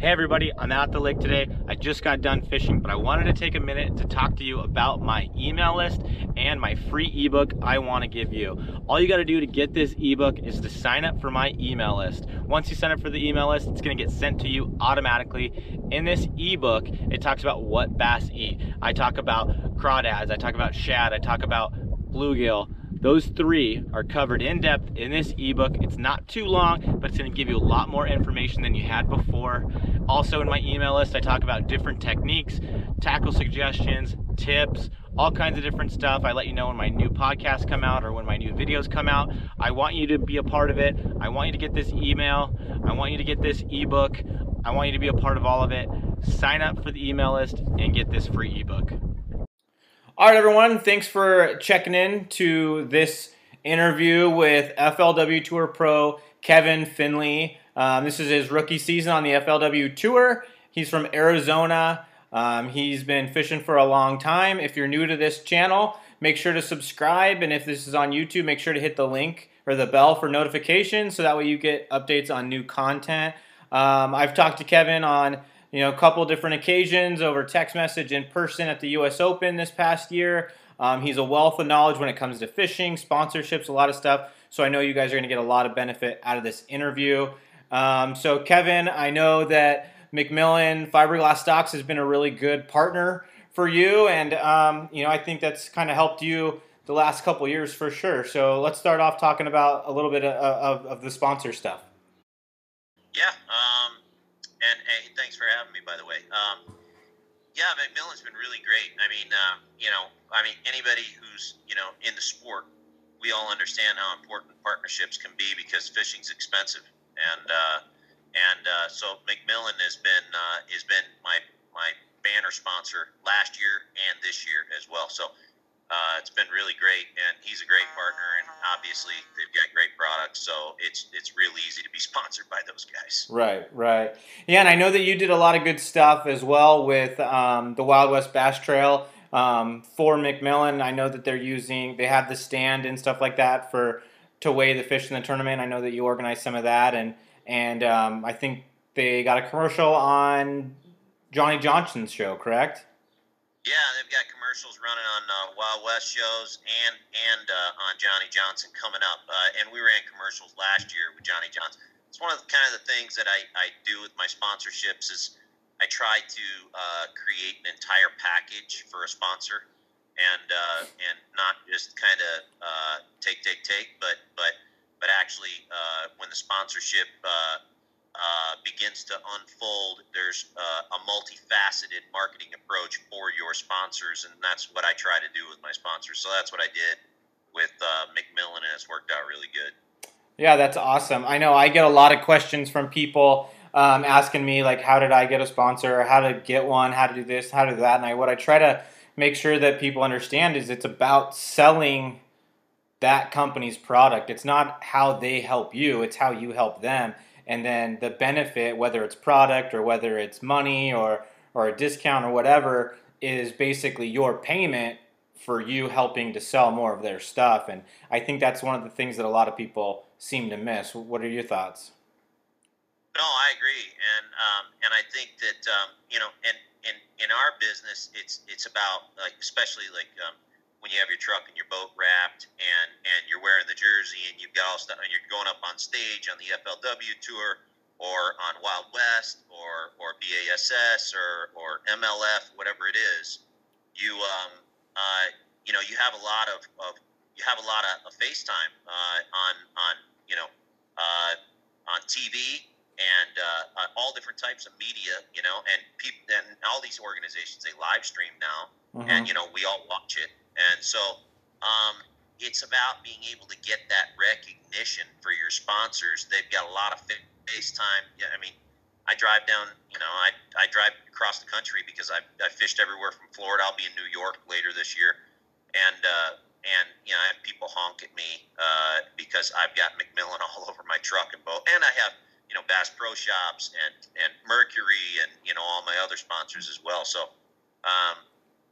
Hey everybody, I'm out at the lake today. I just got done fishing, but I wanted to take a minute to talk to you about my email list and my free ebook I want to give you. All you got to do to get this ebook is to sign up for my email list. Once you sign up for the email list, it's going to get sent to you automatically. In this ebook, it talks about what bass eat. I talk about crawdads, I talk about shad, I talk about bluegill, those three are covered in depth in this ebook. It's not too long, but it's gonna give you a lot more information than you had before. Also in my email list, I talk about different techniques, tackle suggestions, tips, all kinds of different stuff. I let you know when my new podcasts come out or when my new videos come out. I want you to be a part of it. I want you to get this email. I want you to get this ebook. I want you to be a part of all of it. Sign up for the email list and get this free ebook. All right, everyone. Thanks for checking in to this interview with FLW Tour Pro Kevin Finley. Um, this is his rookie season on the FLW Tour. He's from Arizona. Um, he's been fishing for a long time. If you're new to this channel, make sure to subscribe. And if this is on YouTube, make sure to hit the link or the bell for notifications so that way you get updates on new content. Um, I've talked to Kevin on you know, a couple different occasions over text message in person at the U.S. Open this past year. Um, he's a wealth of knowledge when it comes to fishing, sponsorships, a lot of stuff. So I know you guys are going to get a lot of benefit out of this interview. Um, so Kevin, I know that McMillan Fiberglass Stocks has been a really good partner for you, and um, you know I think that's kind of helped you the last couple years for sure. So let's start off talking about a little bit of, of, of the sponsor stuff. And hey, thanks for having me, by the way. Um, yeah, McMillan's been really great. I mean, uh, you know, I mean, anybody who's you know in the sport, we all understand how important partnerships can be because fishing's expensive, and uh, and uh, so McMillan has been uh, has been my my banner sponsor last year and this year as well. So uh, it's been really great, and he's a great partner, and obviously they've got products, so it's it's real easy to be sponsored by those guys. Right, right. Yeah, and I know that you did a lot of good stuff as well with um, the Wild West Bass Trail um, for McMillan. I know that they're using they have the stand and stuff like that for to weigh the fish in the tournament. I know that you organized some of that, and and um, I think they got a commercial on Johnny Johnson's show, correct? Yeah, commercials running on uh, Wild West shows and and uh, on Johnny Johnson coming up. Uh, and we ran commercials last year with Johnny Johnson. It's one of the kind of the things that I, I do with my sponsorships is I try to uh, create an entire package for a sponsor and uh, and not just kind of uh, take take take, but but but actually when the sponsorship uh, begins to unfold, there's uh, a multifaceted marketing approach for your sponsors, and that's what I try to do with my sponsors. So that's what I did with uh, McMillan, and it's worked out really good. Yeah, that's awesome. I know I get a lot of questions from people um, asking me like, how did I get a sponsor, how to get one, how to do this, how to do that, and I, what I try to make sure that people understand is it's about selling that company's product. It's not how they help you; it's how you help them and then the benefit, whether it's product or whether it's money or or a discount or whatever, is basically your payment for you helping to sell more of their stuff. And I think that's one of the things that a lot of people seem to miss. What are your thoughts? No, I agree, and um, and I think that um, you know, and in in our business, it's it's about like especially like um, when you have your truck and your boat wrapped and and you're wearing the jersey and you've got all stuff and you're going up on stage on the FLW tour or on Wild West or or BASS or or MLF whatever it is you um uh you know you have a lot of, of you have a lot of, of FaceTime uh, on on you know uh, on TV and uh, uh, all different types of media, you know, and people and all these organizations they live stream now, mm-hmm. and you know we all watch it, and so um, it's about being able to get that recognition for your sponsors. They've got a lot of FaceTime. Yeah, I mean, I drive down, you know, I, I drive across the country because I've, I've fished everywhere from Florida. I'll be in New York later this year. And, uh, and you know, I have people honk at me uh, because I've got McMillan all over my truck and boat. And I have, you know, Bass Pro Shops and, and Mercury and, you know, all my other sponsors as well. So, um,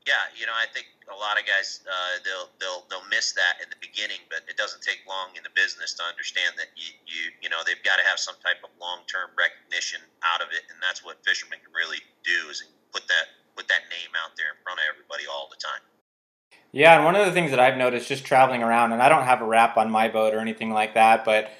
yeah, you know, I think a lot of guys uh, they'll they'll they'll miss that in the beginning, but it doesn't take long in the business to understand that you you you know they've got to have some type of long term recognition out of it, and that's what fishermen can really do is put that put that name out there in front of everybody all the time. Yeah, and one of the things that I've noticed just traveling around, and I don't have a wrap on my boat or anything like that, but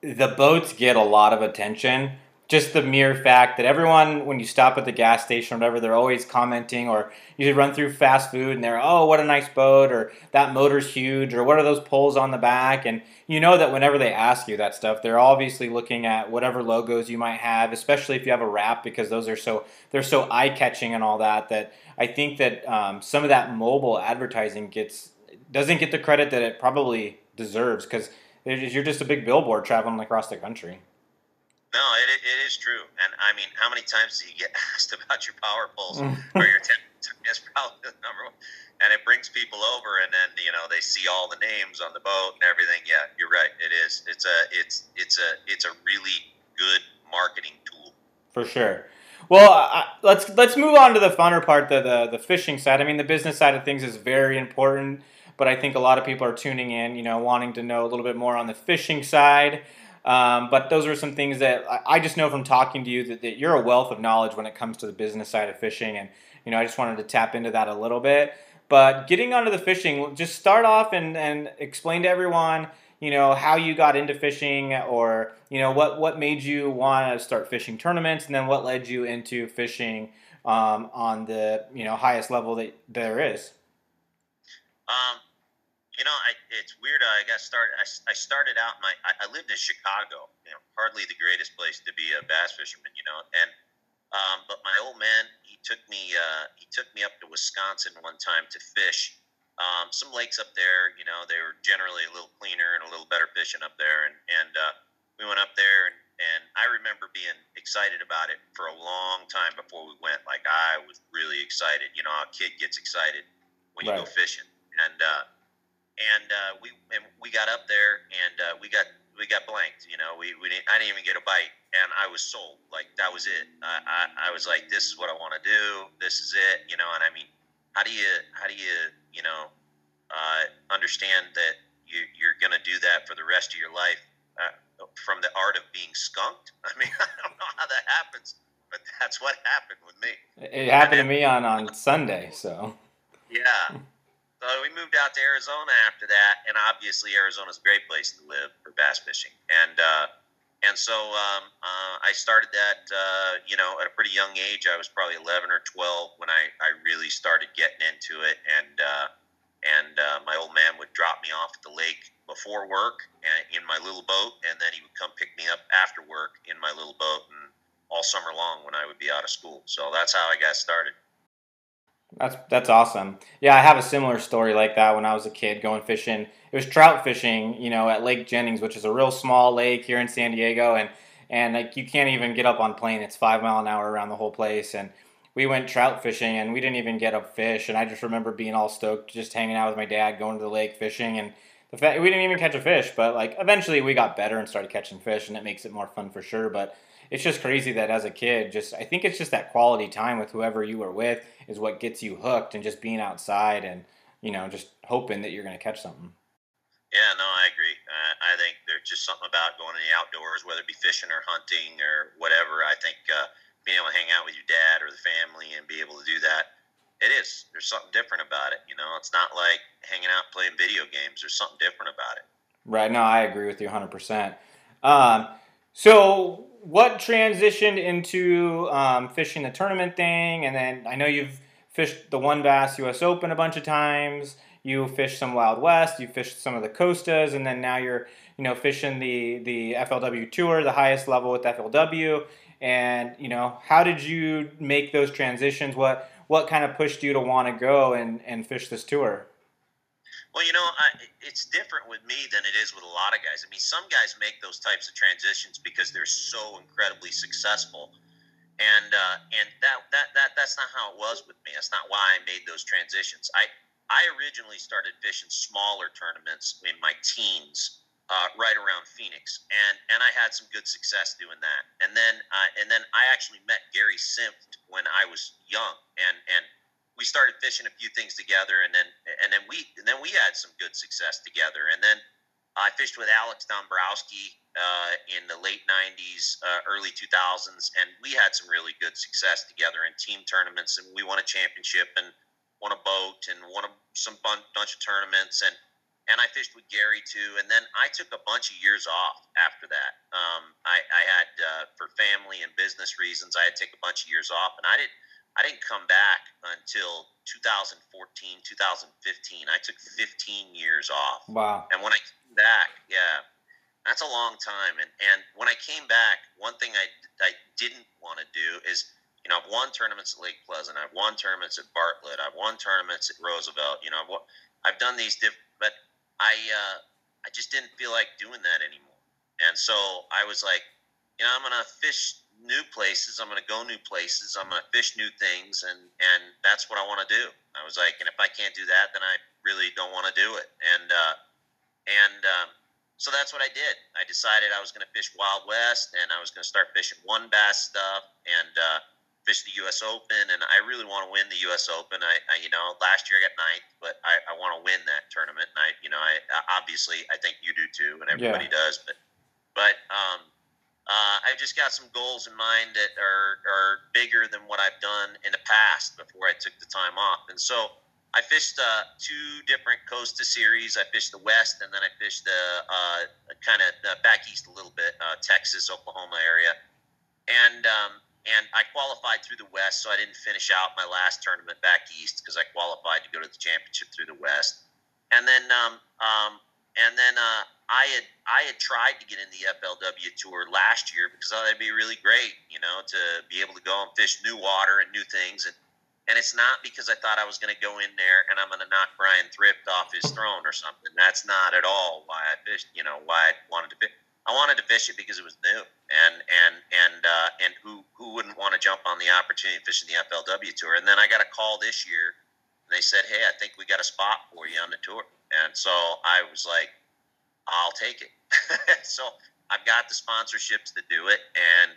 the boats get a lot of attention just the mere fact that everyone, when you stop at the gas station or whatever, they're always commenting, or you run through fast food and they're, oh, what a nice boat, or that motor's huge, or what are those poles on the back? And you know that whenever they ask you that stuff, they're obviously looking at whatever logos you might have, especially if you have a wrap, because those are so they're so eye catching and all that. That I think that um, some of that mobile advertising gets doesn't get the credit that it probably deserves because you're just a big billboard traveling across the country. No, it, it is true. And I mean, how many times do you get asked about your power poles mm. or your temperature? Is probably the number one. And it brings people over, and then you know they see all the names on the boat and everything. Yeah, you're right. It is. It's a. It's. It's a. It's a really good marketing tool. For sure. Well, uh, let's let's move on to the funner part, the, the the fishing side. I mean, the business side of things is very important, but I think a lot of people are tuning in, you know, wanting to know a little bit more on the fishing side. Um, but those are some things that I just know from talking to you that, that, you're a wealth of knowledge when it comes to the business side of fishing. And, you know, I just wanted to tap into that a little bit. But getting onto the fishing, just start off and, and explain to everyone, you know, how you got into fishing or, you know, what, what made you want to start fishing tournaments and then what led you into fishing um, on the, you know, highest level that there is. Um, you know, I, it's weird. I got started. I, I started out my. I, I, lived in Chicago. You know, hardly the greatest place to be a bass fisherman. You know, and um, but my old man, he took me. Uh, he took me up to Wisconsin one time to fish. Um, some lakes up there. You know, they were generally a little cleaner and a little better fishing up there. And and uh, we went up there, and and I remember being excited about it for a long time before we went. Like I was really excited. You know, a kid gets excited when you right. go fishing, and. Uh, and uh, we and we got up there and uh, we got we got blanked. You know, we, we didn't, I didn't even get a bite, and I was sold. Like that was it. I, I, I was like, this is what I want to do. This is it. You know, and I mean, how do you how do you you know uh, understand that you, you're going to do that for the rest of your life uh, from the art of being skunked? I mean, I don't know how that happens, but that's what happened with me. It happened to me on on Sunday, so. Yeah. So we moved out to Arizona after that, and obviously Arizona's a great place to live for bass fishing. And uh, and so um, uh, I started that, uh, you know, at a pretty young age. I was probably 11 or 12 when I, I really started getting into it. And uh, and uh, my old man would drop me off at the lake before work and, in my little boat, and then he would come pick me up after work in my little boat, and all summer long when I would be out of school. So that's how I got started. That's that's awesome. Yeah, I have a similar story like that when I was a kid going fishing. It was trout fishing, you know, at Lake Jennings, which is a real small lake here in San Diego, and and like you can't even get up on plane. It's five mile an hour around the whole place, and we went trout fishing, and we didn't even get a fish. And I just remember being all stoked, just hanging out with my dad, going to the lake fishing, and the fact we didn't even catch a fish. But like eventually, we got better and started catching fish, and it makes it more fun for sure. But it's just crazy that as a kid, just I think it's just that quality time with whoever you were with is what gets you hooked, and just being outside and you know just hoping that you're going to catch something. Yeah, no, I agree. Uh, I think there's just something about going in the outdoors, whether it be fishing or hunting or whatever. I think uh, being able to hang out with your dad or the family and be able to do that, it is. There's something different about it. You know, it's not like hanging out playing video games. There's something different about it. Right. No, I agree with you 100%. Um, so, what transitioned into um, fishing the tournament thing? And then I know you've fished the WON Bass US Open a bunch of times. You fished some Wild West. You fished some of the Costas, and then now you're you know fishing the the FLW Tour, the highest level with FLW. And you know, how did you make those transitions? What what kind of pushed you to want to go and and fish this tour? Well, you know, I, it's different with me than it is with a lot of guys. I mean, some guys make those types of transitions because they're so incredibly successful, and uh, and that that that that's not how it was with me. That's not why I made those transitions. I I originally started fishing smaller tournaments in my teens, uh, right around Phoenix, and and I had some good success doing that. And then uh, and then I actually met Gary Senft when I was young, and and we started fishing a few things together, and then and then we and then we had some good success together, and then I fished with Alex Dombrowski uh, in the late '90s, uh, early 2000s, and we had some really good success together in team tournaments, and we won a championship and won a boat and won a, some bunch of tournaments, and and I fished with Gary too. And then I took a bunch of years off after that. Um, I, I, had uh, for family and business reasons, I had to take a bunch of years off, and I didn't. I didn't come back until 2014, 2015. I took 15 years off. Wow. And when I came back, yeah, that's a long time. And and when I came back, one thing I I didn't want to do is you know, I've won tournaments at Lake Pleasant. I've won tournaments at Bartlett. I've won tournaments at Roosevelt. You know, I've, I've done these different, but I uh, I just didn't feel like doing that anymore. And so I was like, you know, I'm gonna fish new places. I'm gonna go new places. I'm gonna fish new things, and and that's what I want to do. I was like, and if I can't do that, then I really don't want to do it. And uh, and um, so that's what I did. I decided I was gonna fish Wild West, and I was gonna start fishing WON Bass stuff, and uh, fish the U.S. Open, and I really want to win the U.S. Open. I, I you know, last year I got ninth, but I, I want to win that tournament. And I, you know, I obviously I think you do too, and everybody yeah. does. But, but um, uh, I've just got some goals in mind that are are bigger than what I've done in the past before I took the time off. And so I fished uh, two different Costa series. I fished the West, and then I fished the uh, kind of back east a little bit, uh, Texas, Oklahoma area. And um, and I qualified through the West, so I didn't finish out my last tournament back east because I qualified to go to the championship through the West. And then, um, um, and then uh, I had I had tried to get in the FLW tour last year because I thought it'd be really great, you know, to be able to go and fish new water and new things. And and it's not because I thought I was going to go in there and I'm going to knock Bryan Thrift off his throne or something. That's not at all why I fished. You know, why I wanted to fish. I wanted to fish it because it was new, and and and uh, and who who wouldn't want to jump on the opportunity of fishing the FLW tour? And then I got a call this year, and they said, "Hey, I think we got a spot for you on the tour." And so I was like, "I'll take it." so I've got the sponsorships to do it, and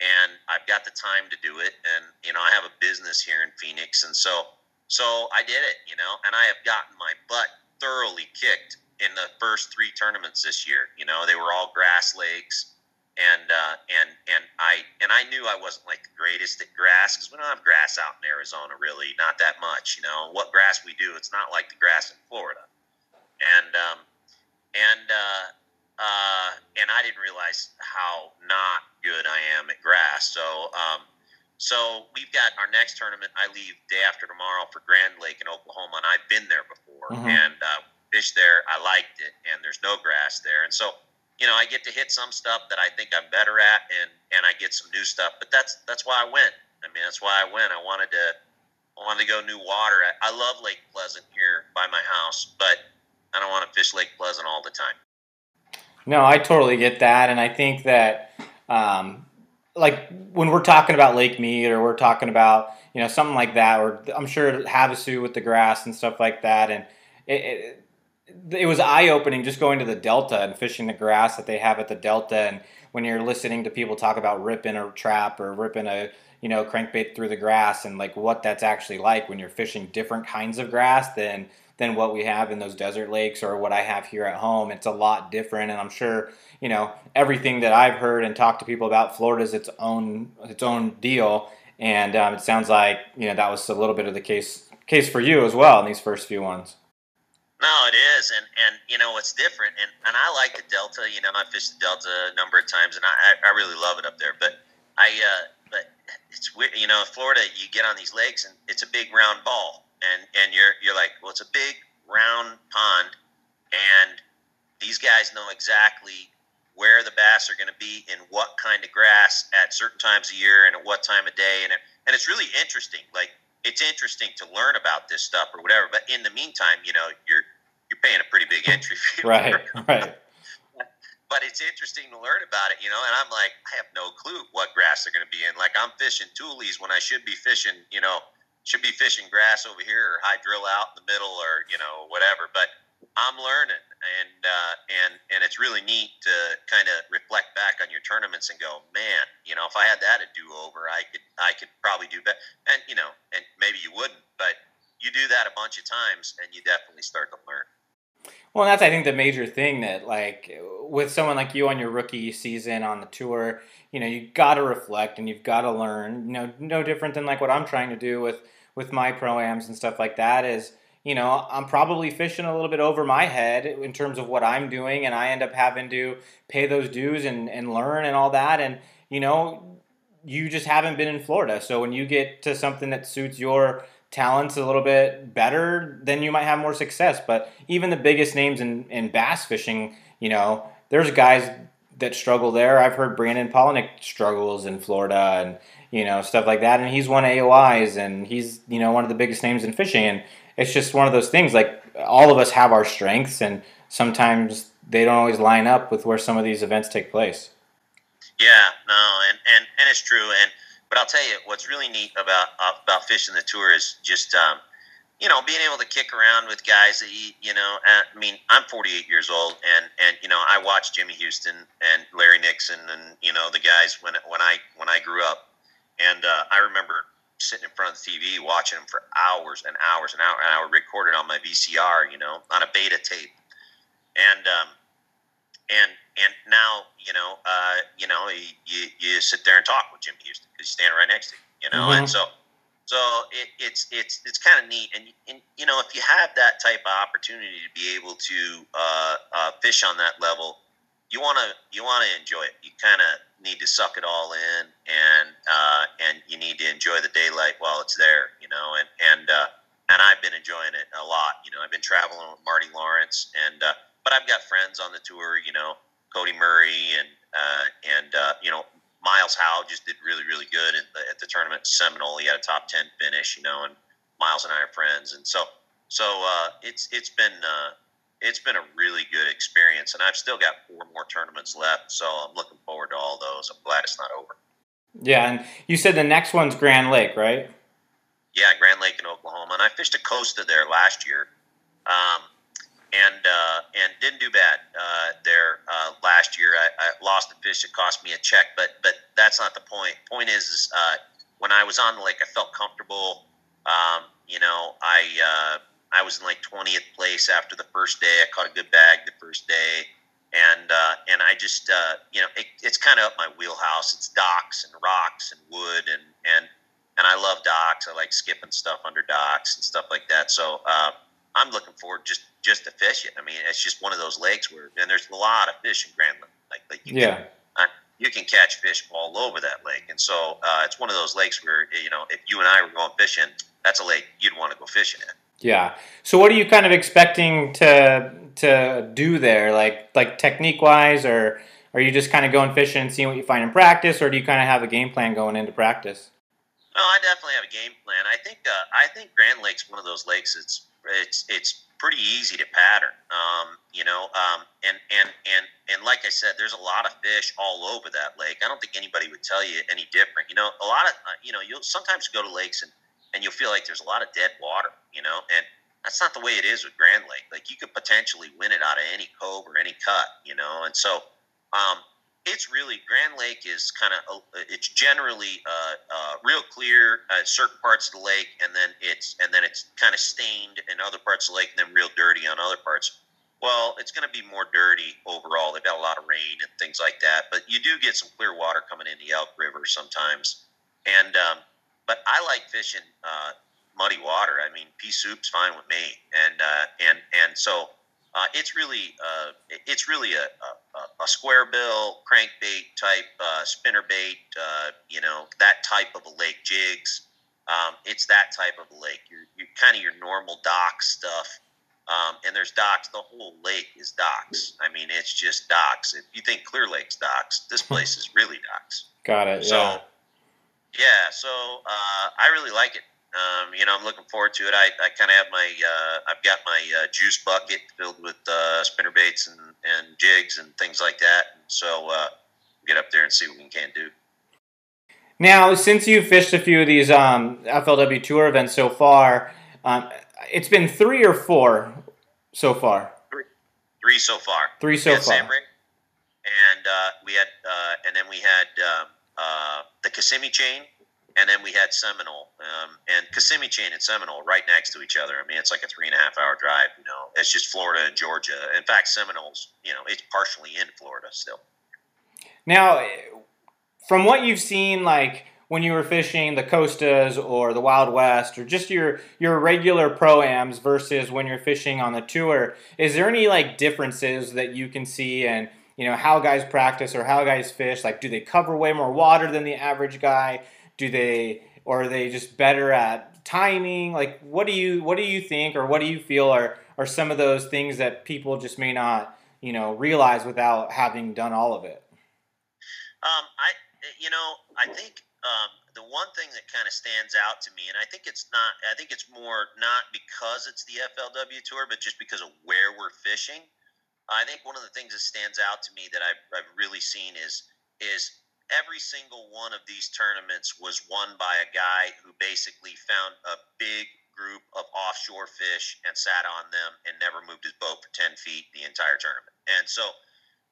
and I've got the time to do it, and you know I have a business here in Phoenix, and so so I did it, you know, and I have gotten my butt thoroughly kicked in the first three tournaments this year. You know, they were all grass lakes, and uh, and and I and I knew I wasn't like the greatest at grass because we don't have grass out in Arizona really, not that much. You know, what grass we do, it's not like the grass in Florida, and um, and uh, uh, and I didn't realize how not good I am at grass. So. Um, so we've got our next tournament. I leave day after tomorrow for Grand Lake in Oklahoma, and I've been there before. Mm-hmm. And uh, fished there. I liked it, and there's no grass there, and so you know I get to hit some stuff that I think I'm better at, and and I get some new stuff. But that's that's why I went. I mean, that's why I went. I wanted to I wanted to go new water. I, I love Lake Pleasant here by my house, but I don't want to fish Lake Pleasant all the time. No, I totally get that, and I think that. Um, like when we're talking about Lake Mead or we're talking about you know something like that, or I'm sure Havasu with the grass and stuff like that, and it, it, it was eye opening just going to the Delta and fishing the grass that they have at the Delta. And when you're listening to people talk about ripping a trap or ripping a you know crankbait through the grass and like what that's actually like when you're fishing different kinds of grass than than what we have in those desert lakes or what I have here at home. It's a lot different, and I'm sure you know everything that I've heard and talked to people about Florida is its own its own deal. And um, it sounds like you know that was a little bit of the case case for you as well in these first few ones. No, it is, and and you know it's different, and and I like the Delta. You know, I fished the Delta a number of times, and I I really love it up there. But I uh, but it's weird. You know, Florida, you get on these lakes, and it's a big round ball, and and you're you're like, well, it's a big round pond, and these guys know exactly where the bass are going to be in what kind of grass at certain times of year and at what time of day, and it, and it's really interesting. Like it's interesting to learn about this stuff or whatever. But in the meantime, you know, you're you're paying a pretty big entry fee. right, right. But it's interesting to learn about it, you know. And I'm like, I have no clue what grass they're going to be in. Like I'm fishing tules when I should be fishing, you know, should be fishing grass over here or hydrilla out in the middle or you know whatever. But I'm learning, and uh, and and it's really neat to kind of reflect back on your tournaments and go, man, you know, if I had that to do over, I could I could probably do better. And you know, and maybe you wouldn't, but you do that a bunch of times, and you definitely start to learn. Well, that's I think the major thing that like with someone like you on your rookie season on the tour, you know, you got to reflect and you've got to learn. You know, no different than like what I'm trying to do with with my proams and stuff like that is, you know, I'm probably fishing a little bit over my head in terms of what I'm doing and I end up having to pay those dues and and learn and all that and you know, you just haven't been in Florida. So when you get to something that suits your talents a little bit better, then you might have more success. But even the biggest names in, in bass fishing, you know, there's guys that struggle there. I've heard Brandon Palaniuk struggles in Florida and, you know, stuff like that. And he's won AOYs and he's, you know, one of the biggest names in fishing. And it's just one of those things like all of us have our strengths and sometimes they don't always line up with where some of these events take place. Yeah, no, and, and, and it's true. And but I'll tell you, what's really neat about about fishing the tour is just um, you know being able to kick around with guys that you, you know. I mean, I'm 48 years old, and and you know I watched Jimmy Houston and Larry Nixon and you know the guys when when I when I grew up, and uh, I remember sitting in front of the TV watching them for hours and hours and hours, and I would record it on my VCR, you know, on a beta tape, and um, and and now you know uh, you know you, you sit there and talk with Jimmy Houston because he's standing right next to you, you know, mm-hmm. and so so it, it's it's it's kind of neat, and, and you know if you have that type of opportunity to be able to uh, uh, fish on that level, you want to you want to enjoy it. You kind of need to suck it all in, and uh, and you need to enjoy the daylight while it's there, you know, and and uh, and I've been enjoying it a lot. You know, I've been traveling with Marty Lawrence and uh, but I've got friends on the tour, you know, Cody Murray and uh, and you know Miles Howe just did really really good at the, at the tournament Seminole. He had a top ten finish, you know, and Miles and I are friends, and so so uh, it's it's been uh, it's been a really good experience, and I've still got four more tournaments left, so I'm looking forward to all those. I'm glad it's not over. Yeah, and you said the next one's Grand Lake, right? Yeah, Grand Lake in Oklahoma, and I fished a Costa there last year. Um, and uh, and didn't do bad uh, there uh, last year. I, I, lost a fish; it cost me a check, but but that's not the point. Point is, is uh, when I was on the lake, I felt comfortable. Um, you know, I uh, I was in like twentieth place after the first day. I caught a good bag the first day, and uh, and I just you know it, it's kind of up my wheelhouse. It's docks and rocks and wood and and and I love docks. I like skipping stuff under docks and stuff like that. So I'm looking forward just just to fish it. I mean, it's just one of those lakes where and there's a lot of fish in Grand Lake. Like, like you yeah. Can, uh, you can catch fish all over that lake, and so uh, it's one of those lakes where you know if you and I were going fishing, that's a lake you'd want to go fishing in. Yeah. So what are you kind of expecting to to do there, like like technique wise, or are you just kind of going fishing and seeing what you find in practice, or do you kind of have a game plan going into practice? No, I definitely have a game plan. I think uh, I think Grand Lake's one of those lakes. It's it's it's pretty easy to pattern. Um, you know, um, and and and and like I said, there's a lot of fish all over that lake. I don't think anybody would tell you any different. You know, a lot of uh, you know, you'll sometimes go to lakes and and you'll feel like there's a lot of dead water. You know, and that's not the way it is with Grand Lake. Like you could potentially win it out of any cove or any cut. You know, and so. Um, it's really Grand Lake is kind of it's generally uh, uh, real clear at certain parts of the lake, and then it's and then it's kind of stained in other parts of the lake, and then real dirty on other parts. Well, it's going to be more dirty overall. They've got a lot of rain and things like that, but you do get some clear water coming in the Elk River sometimes. And um, but I like fishing uh, muddy water. I mean, pea soup's fine with me, and uh, and and so uh, it's really uh, it's really a, a, a, square bill crankbait type uh, spinner bait. Uh, you know that type of a lake jigs. Um, it's that type of a lake. You're, you're kind of your normal dock stuff. Um, and there's docks. The whole lake is docks. I mean, it's just docks. If you think Clear Lake's docks, this place is really docks. Got it. So, yeah. yeah. So uh, I really like it. Um, you know, I'm looking forward to it. I, I kind of have my, uh, I've got my uh, juice bucket filled with uh, spinner baits and, and jigs and things like that. So uh, get up there and see what we can do. Now, since you've fished a few of these um, FLW Tour events so far, um, it's been three or four so far. Three, three so far. Three so far. and uh, we had, uh, and then we had um, uh, the Kissimmee chain, and then we had Seminole um, and Kissimmee Chain and Seminole right next to each other. I mean, it's like a three and a half hour drive. You know, it's just Florida and Georgia. In fact, Seminole's you know it's partially in Florida still. Now, from what you've seen, like when you were fishing the Costas or the Wild West or just your your regular pro-ams versus when you're fishing on the tour, is there any like differences that you can see and you know how guys practice or how guys fish? Like, do they cover way more water than the average guy? Do they or are they just better at timing? Like, what do you what do you think or what do you feel are are some of those things that people just may not you know realize without having done all of it? Um, I you know I think um, the one thing that kind of stands out to me, and I think it's not, I think it's more not because it's the FLW tour, but just because of where we're fishing. I think one of the things that stands out to me that I've, I've really seen is is every single one of these tournaments was won by a guy who basically found a big group of offshore fish and sat on them and never moved his boat for 10 feet the entire tournament. And so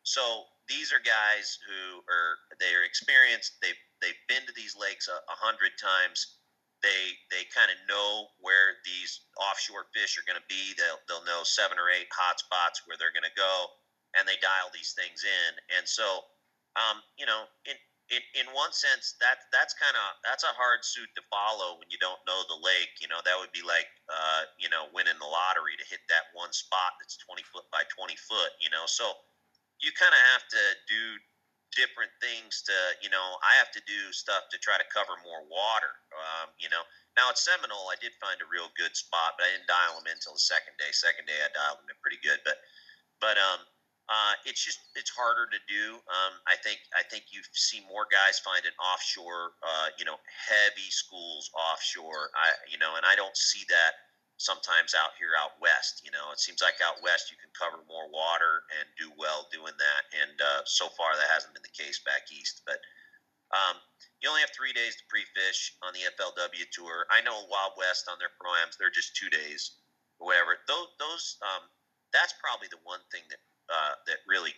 so these are guys who are they're experienced. They've they've been to these lakes a, a hundred times. They they kind of know where these offshore fish are going to be. They'll they'll know seven or eight hot spots where they're going to go, and they dial these things in. And so, um, you know, in in, in one sense, that that's kind of that's a hard suit to follow when you don't know the lake. You know, that would be like uh, you know winning the lottery to hit that one spot that's twenty foot by twenty foot. You know, so you kind of have to do different things to you know i have to do stuff to try to cover more water um, you know now at seminole i did find a real good spot but i didn't dial them in until the second day second day i dialed them in pretty good but but um uh, it's just it's harder to do. Um, I think I think you see more guys find an offshore, uh, you know, heavy schools offshore. I you know, and I don't see that sometimes out here out west. You know, it seems like out west you can cover more water and do well doing that. And uh, so far that hasn't been the case back east. But um, you only have three days to pre-fish on the FLW tour. I know Wild West on their proams they're just two days, or whatever. Those, those um, that's probably the one thing that uh, that really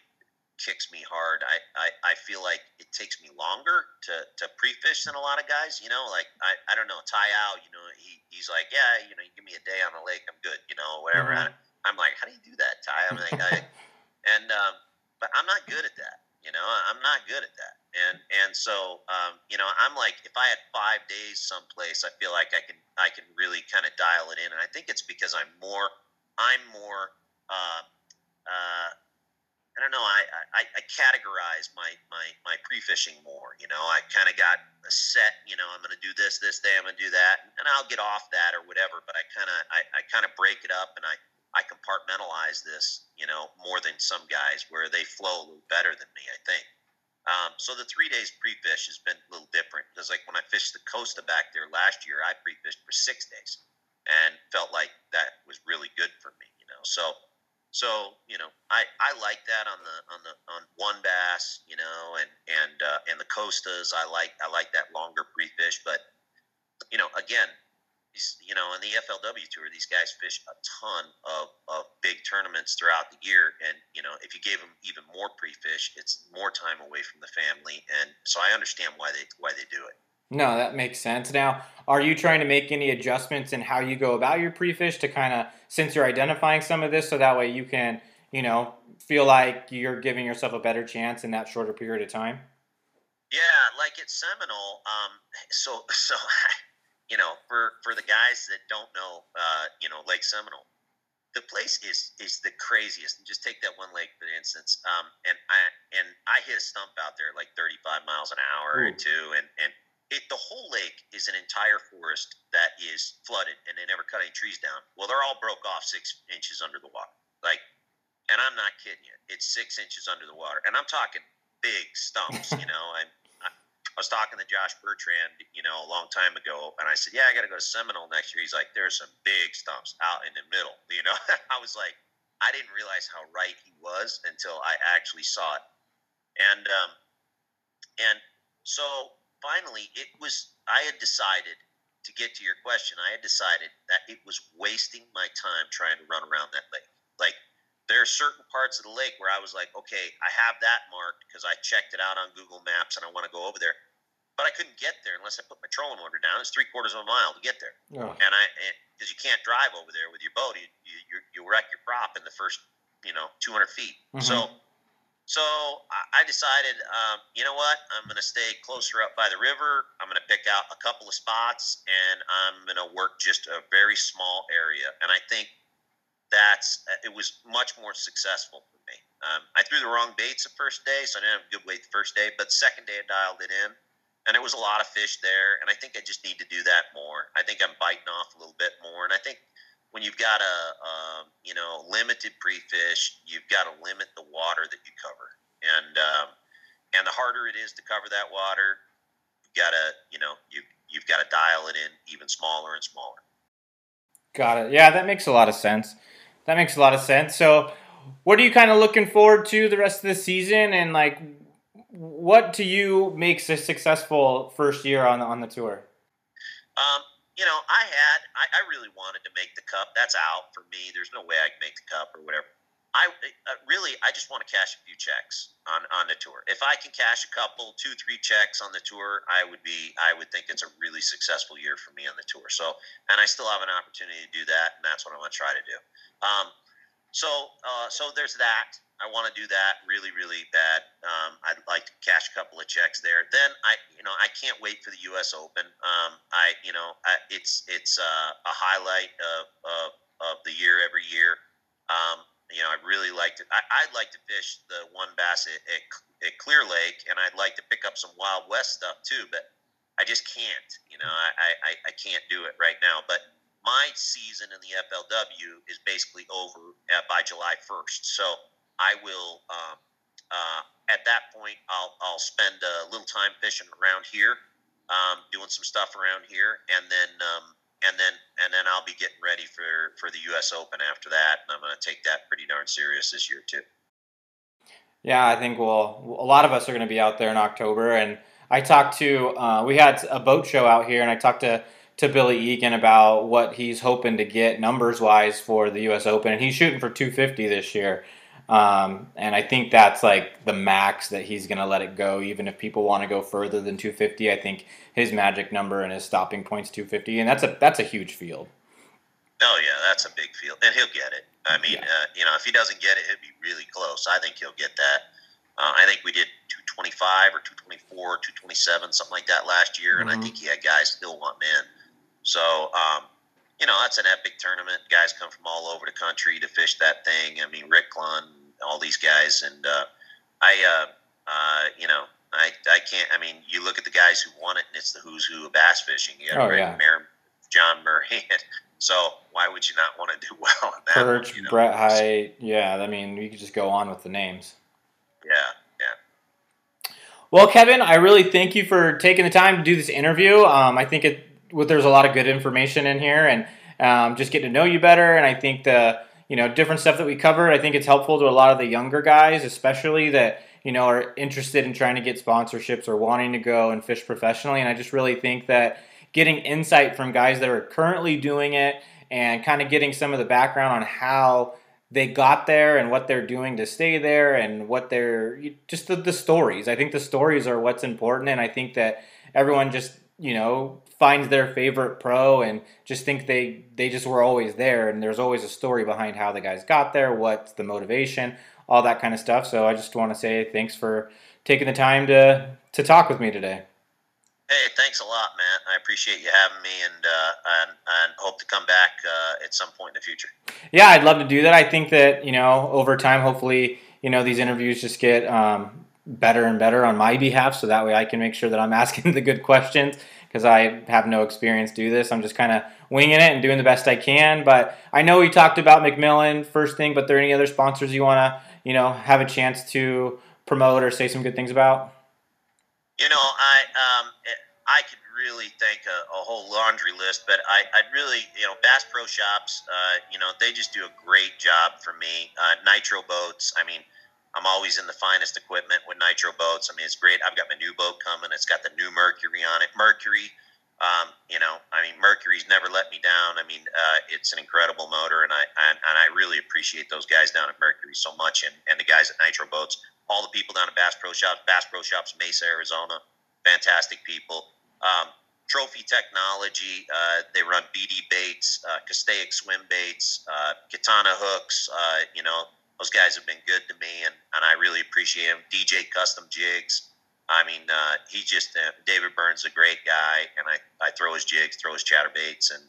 kicks me hard. I, I, I feel like it takes me longer to, to pre-fish than a lot of guys, you know, like, I, I don't know, Ty Al, you know, he, he's like, yeah, you know, you give me a day on the lake, I'm good, you know, whatever. Mm-hmm. I, am like, how do you do that, Ty? I'm like, I, and, um, but I'm not good at that. You know, I'm not good at that. And, and so, um, you know, I'm like, if I had five days someplace, I feel like I can, I can really kind of dial it in. And I think it's because I'm more, I'm more, uh, uh, I don't know. I, I, I categorize my, my, my pre fishing more. You know, I kind of got a set. You know, I'm going to do this this day. I'm going to do that, and I'll get off that or whatever. But I kind of I, I kind of break it up and I I compartmentalize this. You know, more than some guys where they flow a little better than me. I think. Um, so the three days pre-fish has been a little different because like when I fished the Costa back there last year, I pre-fished for six days and felt like that was really good for me. You know, so so you know, I, I like that on the on the on WON Bass, you know, and and uh, and the Costas. I like I like that longer pre fish, but you know, again, you know, in the FLW tour, these guys fish a ton of, of big tournaments throughout the year, and you know, if you gave them even more pre fish, it's more time away from the family, and so I understand why they why they do it. No, that makes sense. Now, are you trying to make any adjustments in how you go about your pre-fish to kind of, since you're identifying some of this, so that way you can, you know, feel like you're giving yourself a better chance in that shorter period of time? Yeah, like at Seminole. Um, so, so, you know, for for the guys that don't know, uh, you know, Lake Seminole, the place is is the craziest. And just take that one lake for instance. Um, and I and I hit a stump out there like 35 miles an hour Ooh. or two, and and it, the whole lake is an entire forest that is flooded and they never cut any trees down. Well, they're all broke off six inches under the water. Like, and I'm not kidding you. It's six inches under the water. And I'm talking big stumps, you know. I, I, I was talking to Josh Bertrand, you know, a long time ago, and I said, "Yeah, I got to go to Seminole next year." He's like, "There's some big stumps out in the middle," you know. I was like, I didn't realize how right he was until I actually saw it, and um, and so finally, it was, I had decided to get to your question, I had decided that it was wasting my time trying to run around that lake. Like, there are certain parts of the lake where I was like, okay, I have that marked because I checked it out on Google Maps and I want to go over there. but I couldn't get there unless I put my trolling motor down. It's three quarters of a mile to get there, Oh. and I because you can't drive over there with your boat, you you, you, wreck your prop in the first you know 200 feet. Mhm. So so I- decided, um, you know what? I'm going to stay closer up by the river. I'm going to pick out a couple of spots, and I'm going to work just a very small area. And I think that's it was much more successful for me. Um, I threw the wrong baits the first day, so I didn't have a good weight the first day. But second day, I dialed it in, and it was a lot of fish there. And I think I just need to do that more. I think I'm biting off a little bit more, and I think when you've got a um, you know limited pre-fish, you've got to limit the water that you cover, and um, and the harder it is to cover that water, you've got to you know you you've got to dial it in even smaller and smaller. Got it. Yeah, that makes a lot of sense. That makes a lot of sense. So, what are you kind of looking forward to the rest of the season, and like, what to you makes a successful first year on the, on the tour? Um, you know, I had, I, I really wanted to make the cup. That's out for me. There's no way I can make the cup or whatever. I uh, really, I just want to cash a few checks on on the tour. If I can cash a couple, two, three checks on the tour, I would be, I would think it's a really successful year for me on the tour. So, and I still have an opportunity to do that, and that's what I'm going to try to do. Um, so, uh, so there's that. I want to do that really, really bad. Um, I'd like to cash a couple of checks there. Then I, you know, I can't wait for the U.S. Open. Um, I, you know, I, it's it's uh, a highlight of, of of the year every year. Um, you know, I really like to. I, I'd like to fish the WON Bass at, at, at Clear Lake, and I'd like to pick up some Wild West stuff too. But I just can't. You know, I, I, I can't do it right now. But my season in the FLW is basically over uh, by July 1st. So I will, um, uh, at that point, I'll, I'll spend a little time fishing around here, um, doing some stuff around here, and then, um, and then, and then I'll be getting ready for, for the U.S. Open after that, and I'm going to take that pretty darn serious this year too. Yeah, I think well, a lot of us are going to be out there in October, and I talked to uh, we had a boat show out here, and I talked to to Billy Egan about what he's hoping to get numbers wise for the U.S. Open, and he's shooting for 250 this year. Um, and I think that's like the max that he's going to let it go, even if people want to go further than 250. I think his magic number and his stopping point's 250, and that's a that's a huge field. Oh yeah, that's a big field, and he'll get it. I mean, Yeah. uh, you know, if he doesn't get it, it'd be really close. I think he'll get that. Uh, I think we did 225 or 224, 227, something like that last year, and I Mhm. think he had guys still wanting in. So, um, you know, that's an epic tournament. Guys come from all over the country to fish that thing. I mean, Rick Clunn, all these guys, and uh, I, uh, uh, you know, I, I can't. I mean, you look at the guys who won it, and it's the who's who of bass fishing. You got Oh, Rick yeah. Mer- John Murray. so why would you not want to do well in that? one, Perch, you know? Brett Hite, yeah. I mean, we could just go on with the names. Yeah, yeah. Well, Kevin, I really thank you for taking the time to do this interview. Um, I think it well, there's a lot of good information in here, and um, just getting to know you better. And I think the you know different stuff that we covered, I think it's helpful to a lot of the younger guys, especially that you know are interested in trying to get sponsorships or wanting to go and fish professionally. And I just really think that getting insight from guys that are currently doing it and kind of getting some of the background on how they got there and what they're doing to stay there and what they're just the, the stories. I think the stories are what's important, and I think that everyone just you know finds their favorite pro and just think they they just were always there, and there's always a story behind how the guys got there, what's the motivation, all that kind of stuff. So I just want to say thanks for taking the time to to talk with me today. Hey, thanks a lot, man. I appreciate you having me, and uh, and, and hope to come back uh, at some point in the future. Yeah, I'd love to do that. I think that you know over time, hopefully, you know these interviews just get um, better and better on my behalf, so that way I can make sure that I'm asking the good questions because I have no experience do this. I'm just kind of winging it and doing the best I can. But I know we talked about McMillan first thing, but there any other sponsors you want to you know have a chance to promote or say some good things about? You know, I um, I could really thank a, a whole laundry list, but I, I'd really, you know, Bass Pro Shops, uh, you know, they just do a great job for me. Uh, Nitro boats, I mean, I'm always in the finest equipment with Nitro boats. I mean, it's great. I've got my new boat coming. It's got the new Mercury on it. Mercury, um, you know, I mean, Mercury's never let me down. I mean, uh, it's an incredible motor, and I and, and I really appreciate those guys down at Mercury so much, and, and the guys at Nitro Boats, all the people down at Bass Pro Shops, Bass Pro Shops, Mesa, Arizona. fantastic people. Um, Trophy Technology, uh, they run BD baits, uh, Castaic swim baits, uh, Katana hooks. Uh, you know, those guys have been good to me, and, and I really appreciate them. DJ Custom Jigs. I mean, uh, he just uh, David Burns, a great guy, and I, I throw his jigs, throw his chatterbaits, and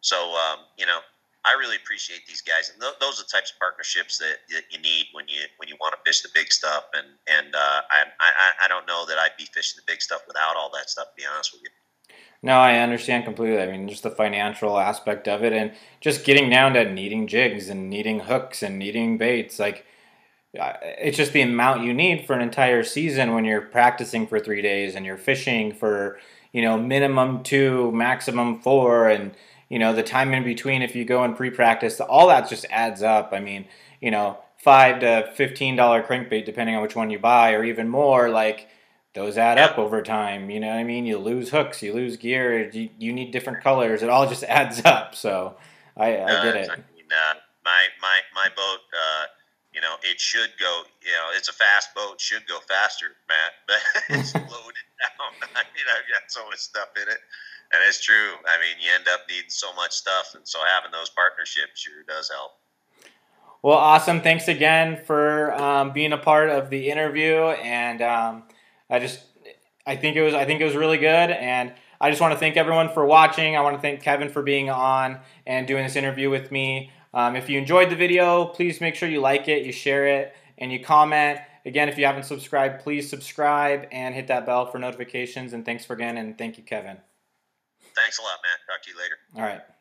so um, you know, I really appreciate these guys, and th- those are the types of partnerships that, that you need when you when you want to fish the big stuff. And and uh, I, I I don't know that I'd be fishing the big stuff without all that stuff. To be honest with you. No, I understand completely. I mean, just the financial aspect of it, and just getting down to needing jigs and needing hooks and needing baits. Like, it's just the amount you need for an entire season when you're practicing for three days and you're fishing for, you know, minimum two, maximum four, and you know the time in between if you go and pre-practice all that just adds up i mean you know five to fifteen dollar crankbait depending on which one you buy or even more like those add up over time you know what i mean you lose hooks you lose gear you, you need different colors it all just adds up so i, I get it I mean, uh, my my my boat uh, you know it should go you know it's a fast boat should go faster matt but it's loaded down i mean i've got so much stuff in it and it's true. I mean, you end up needing so much stuff, and so having those partnerships sure does help. Well, awesome. Thanks again for um, being a part of the interview, and um, I just, I think it was, I think it was really good, and I just want to thank everyone for watching. I want to thank Kevin for being on and doing this interview with me. Um, if you enjoyed the video, please make sure you like it, you share it, and you comment. Again, if you haven't subscribed, please subscribe and hit that bell for notifications. And thanks for again, and thank you, Kevin. Thanks a lot, Matt. Talk to you later. All right.